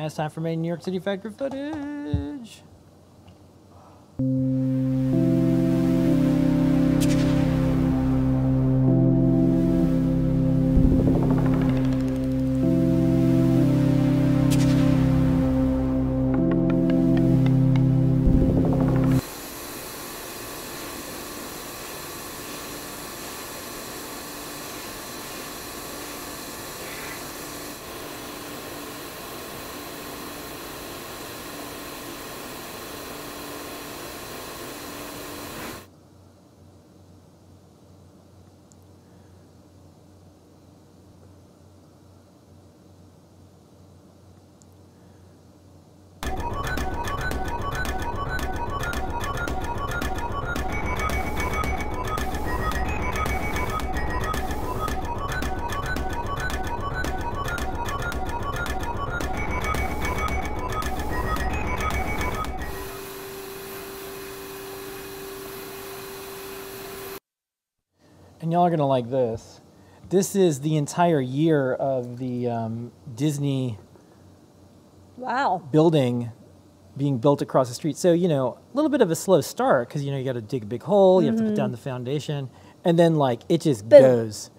And it's time for main New York City Factory footage. And y'all are gonna like this. This is the entire year of the um, Disney Wow. building being built across the street. So, you know, a little bit of a slow start because, you know, you got to dig a big hole, you have to put down the foundation, and then, like, it just Boom. goes.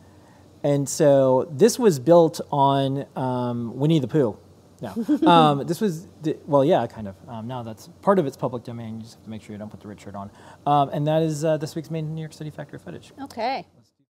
And so this was built on um, Winnie the Pooh. No. um, this was, well, yeah, kind of. Um, now that's part of it's public domain. You just have to make sure you don't put the red shirt on. Um, and that is uh, this week's main New York City Factory footage. Okay.